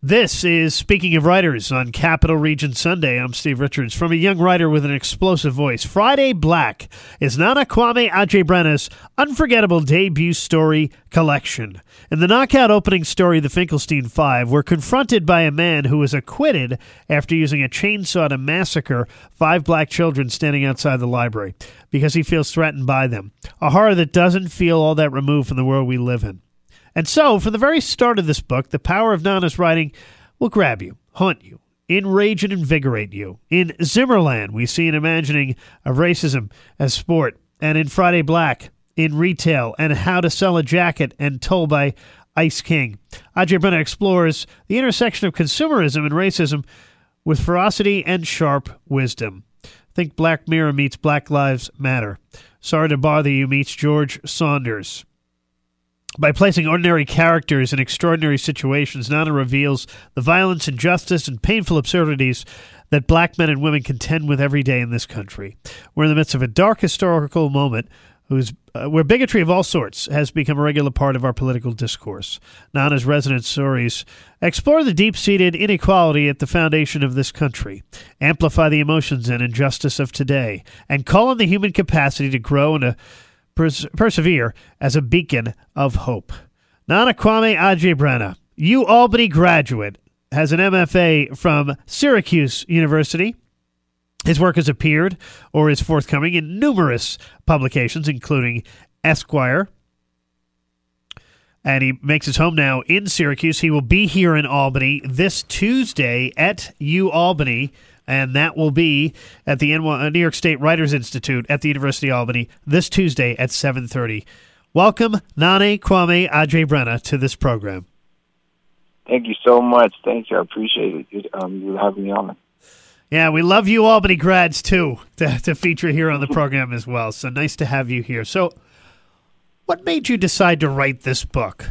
This is Speaking of Writers on Capital Region Sunday. I'm Steve Richards. From a young writer with an explosive voice, Friday Black is Nana Kwame Adjei-Brenyah's unforgettable debut story collection. In the knockout opening story, The Finkelstein Five, we're confronted by a man who was acquitted after using a chainsaw to massacre five black children standing outside the library because he feels threatened by them. A horror that doesn't feel all that removed from the world we live in. And so, from the very start of this book, the power of Nana's writing will grab you, haunt you, enrage and invigorate you. In Zimmerland, we see an imagining of racism as sport, and in Friday Black, in retail, and how to sell a jacket, and told by Ice King. Adjei-Brenyah explores the intersection of consumerism and racism with ferocity and sharp wisdom. Think Black Mirror meets Black Lives Matter. Sorry to bother you meets George Saunders. By placing ordinary characters in extraordinary situations, Nana reveals the violence, injustice, and painful absurdities that black men and women contend with every day in this country. We're in the midst of a dark historical moment uh, where bigotry of all sorts has become a regular part of our political discourse. Nana's resonant stories explore the deep seated inequality at the foundation of this country, amplify the emotions and injustice of today, and call on the human capacity to grow and to pers- persevere as a beacon of hope. Nana Kwame Adjei-Brenyah, U Albany graduate, has an MFA from Syracuse University. His work has appeared or is forthcoming in numerous publications, including Esquire. And he makes his home now in Syracuse. He will be here in Albany this Tuesday at U Albany and that will be at the uh, New York State Writers Institute at the University of Albany this Tuesday at 7:30. Welcome, Nana Kwame Adjei-Brenyah, to this program. Thank you so much. Thank you. I appreciate it. Um, you having me on. Yeah, we love you, Albany grads, too, to, to feature here on the program as well. So nice to have you here. So, what made you decide to write this book?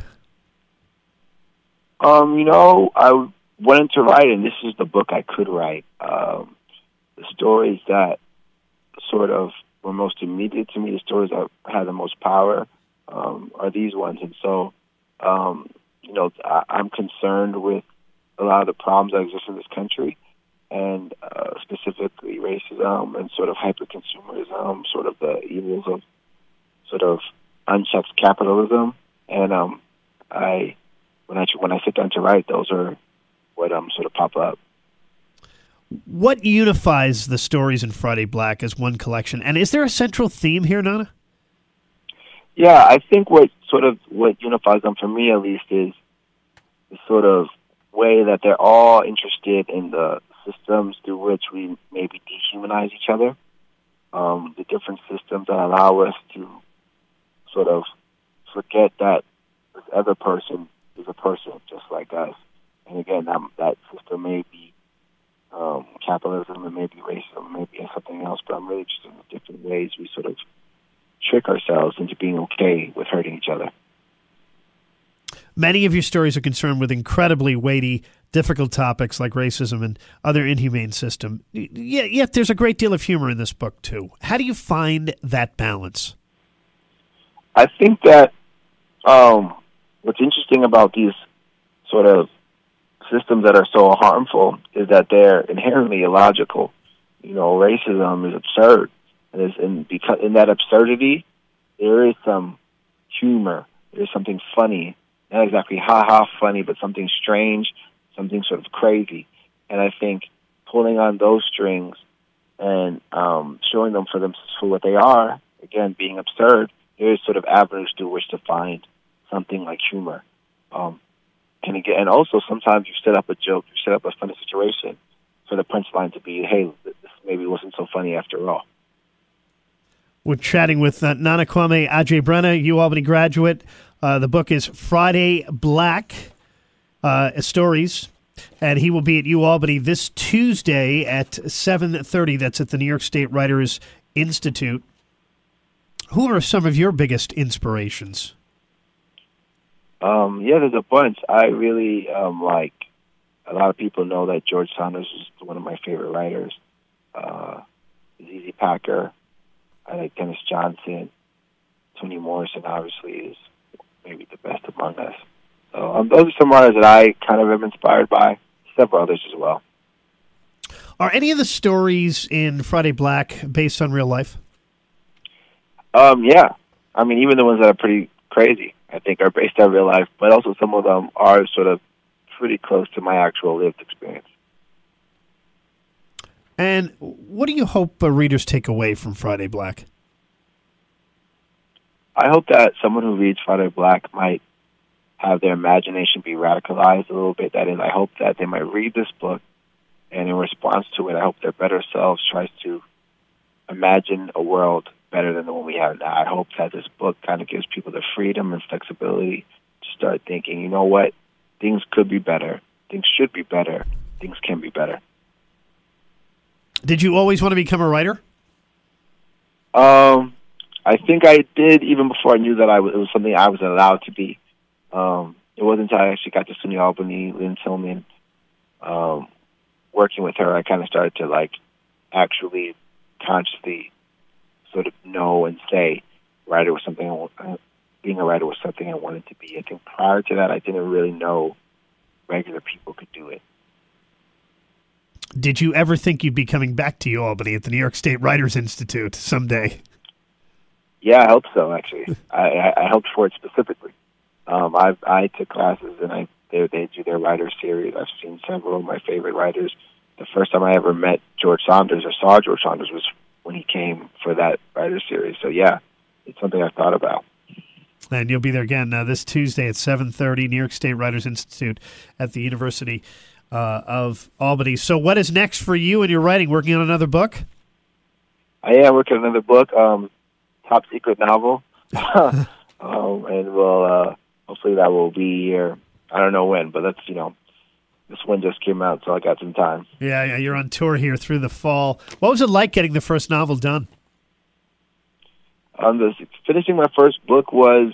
Um, you know, I wanted to write, and this is the book I could write. Um, the stories that sort of were most immediate to me, the stories that had the most power, um, are these ones. And so, um, you know, I, I'm concerned with a lot of the problems that exist in this country, and uh, specifically racism and sort of hyper-consumerism, sort of the evils of sort of unchecked capitalism. And um, I, when I when I sit down to write, those are what um sort of pop up. What unifies the stories in Friday Black as one collection? And is there a central theme here, Nana? Yeah, I think what sort of what unifies them for me at least is the sort of way that they're all interested in the systems through which we maybe dehumanize each other. Um, the different systems that allow us to sort of forget that this other person is a person just like us. And again, that, that system may be um, capitalism, it may be racism, it may be something else, but I'm really interested in the different ways we sort of trick ourselves into being okay with hurting each other. Many of your stories are concerned with incredibly weighty, difficult topics like racism and other inhumane system. Yet, yet there's a great deal of humor in this book too. How do you find that balance? I think that um, what's interesting about these sort of systems that are so harmful is that they're inherently illogical. You know, racism is absurd, and, and because in that absurdity, there is some humor. There's something funny, not exactly ha ha funny, but something strange, something sort of crazy. And I think pulling on those strings and um, showing them for them for what they are, again being absurd, there is sort of avenues through which to find something like humor. Um, and again, and also sometimes you set up a joke, you set up a funny situation for the punchline to be, "Hey, this maybe wasn't so funny after all." We're chatting with uh, Nana Kwame Adjei-Brenyah, U Albany graduate. Uh, the book is Friday Black uh, Stories, and he will be at U Albany this Tuesday at seven thirty. That's at the New York State Writers Institute. Who are some of your biggest inspirations? Um, yeah, there's a bunch. I really um, like. A lot of people know that George Saunders is one of my favorite writers. Uh, Z.Z. Packer. I like Denis Johnson. Toni Morrison obviously is maybe the best among us. So um, those are some writers that I kind of am inspired by. Several others as well. Are any of the stories in Friday Black based on real life? Um, yeah. I mean, even the ones that are pretty crazy, I think, are based on real life, but also some of them are sort of pretty close to my actual lived experience. And what do you hope uh, readers take away from Friday Black? I hope that someone who reads Friday Black might have their imagination be radicalized a little bit. That is, I hope that they might read this book, and in response to it, I hope their better selves tries to imagine a world better than the one we have now. I hope that this book kind of gives people the freedom and flexibility to start thinking, you know what, things could be better, things should be better, things can be better. Did you always want to become a writer? Um, I think I did even before I knew that I was, it was something I was allowed to be. Um, it wasn't until I actually got to SUNY Albany, Lynn Tillman, um, working with her, I kind of started to like actually consciously sort of know and say writer was something. Uh, being a writer was something I wanted to be. I think prior to that, I didn't really know regular people could do it. Did you ever think you'd be coming back to Albany at the New York State Writers Institute someday? Yeah, I hope so. Actually, I, I, I hoped for it specifically. Um, I I took classes and I they they do their writer series. I've seen several of my favorite writers. The first time I ever met George Saunders or saw George Saunders was when he came for that writer series. So yeah, it's something I've thought about. And you'll be there again uh, this Tuesday at seven thirty, New York State Writers Institute at the University uh, of Albany. So, what is next for you and your writing? Working on another book? I am working on another book, um, top secret novel, um, and we'll uh, hopefully that will be here. I don't know when, but that's you know, this one just came out, so I got some time. Yeah, yeah, you're on tour here through the fall. What was it like getting the first novel done? Um, the, finishing my first book was,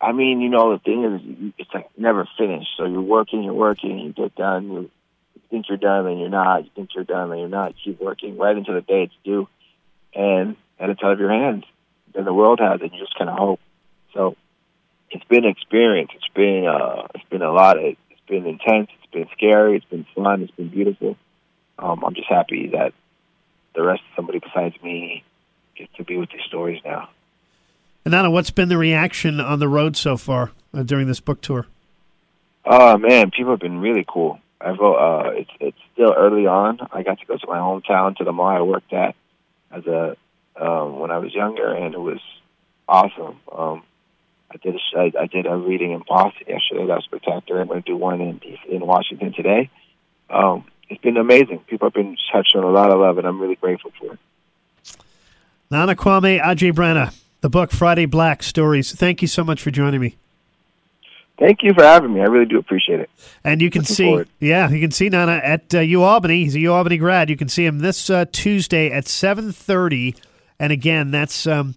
I mean, you know, the thing is, it's like never finished. So you're working, you're working, you get done, you think you're done, and you're not. You think you're done, and you're not. You keep working right until the day it's due, and and it's out of your hands. Then the world has it. You just kind of hope. So it's been an experience. It's been uh, it's been a lot. Of, it's been intense. It's been scary. It's been fun. It's been beautiful. Um, I'm just happy that the rest of somebody besides me gets to be with these stories now. And Nana, what's been the reaction on the road so far uh, during this book tour? Oh man, people have been really cool. I've uh, it's it's still early on. I got to go to my hometown to the mall I worked at as a um, when I was younger, and it was awesome. Um, I did a, I, I did a reading in Boston yesterday. That was spectacular. I'm going to do one in in Washington today. Um, it's been amazing. People have been touching on a lot of love, and I'm really grateful for it. Nana Kwame Adjei-Brenyah, the book Friday Black Stories. Thank you so much for joining me. Thank you for having me. I really do appreciate it. And you can Looking see, forward. yeah, you can see Nana at uh, U Albany. He's a U Albany grad. You can see him this uh, Tuesday at seven thirty. And again, that's um,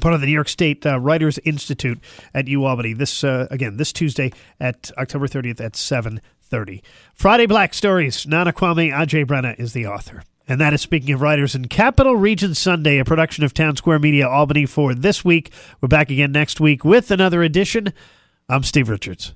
part of the New York State uh, Writers Institute at U Albany. This uh, again this Tuesday at October thirtieth at seven thirty. Friday Black Stories. Nana Kwame Adjei-Brenyah is the author. And that is speaking of writers in Capital Region Sunday, a production of Town Square Media Albany for this week. We're back again next week with another edition. I'm Steve Richards.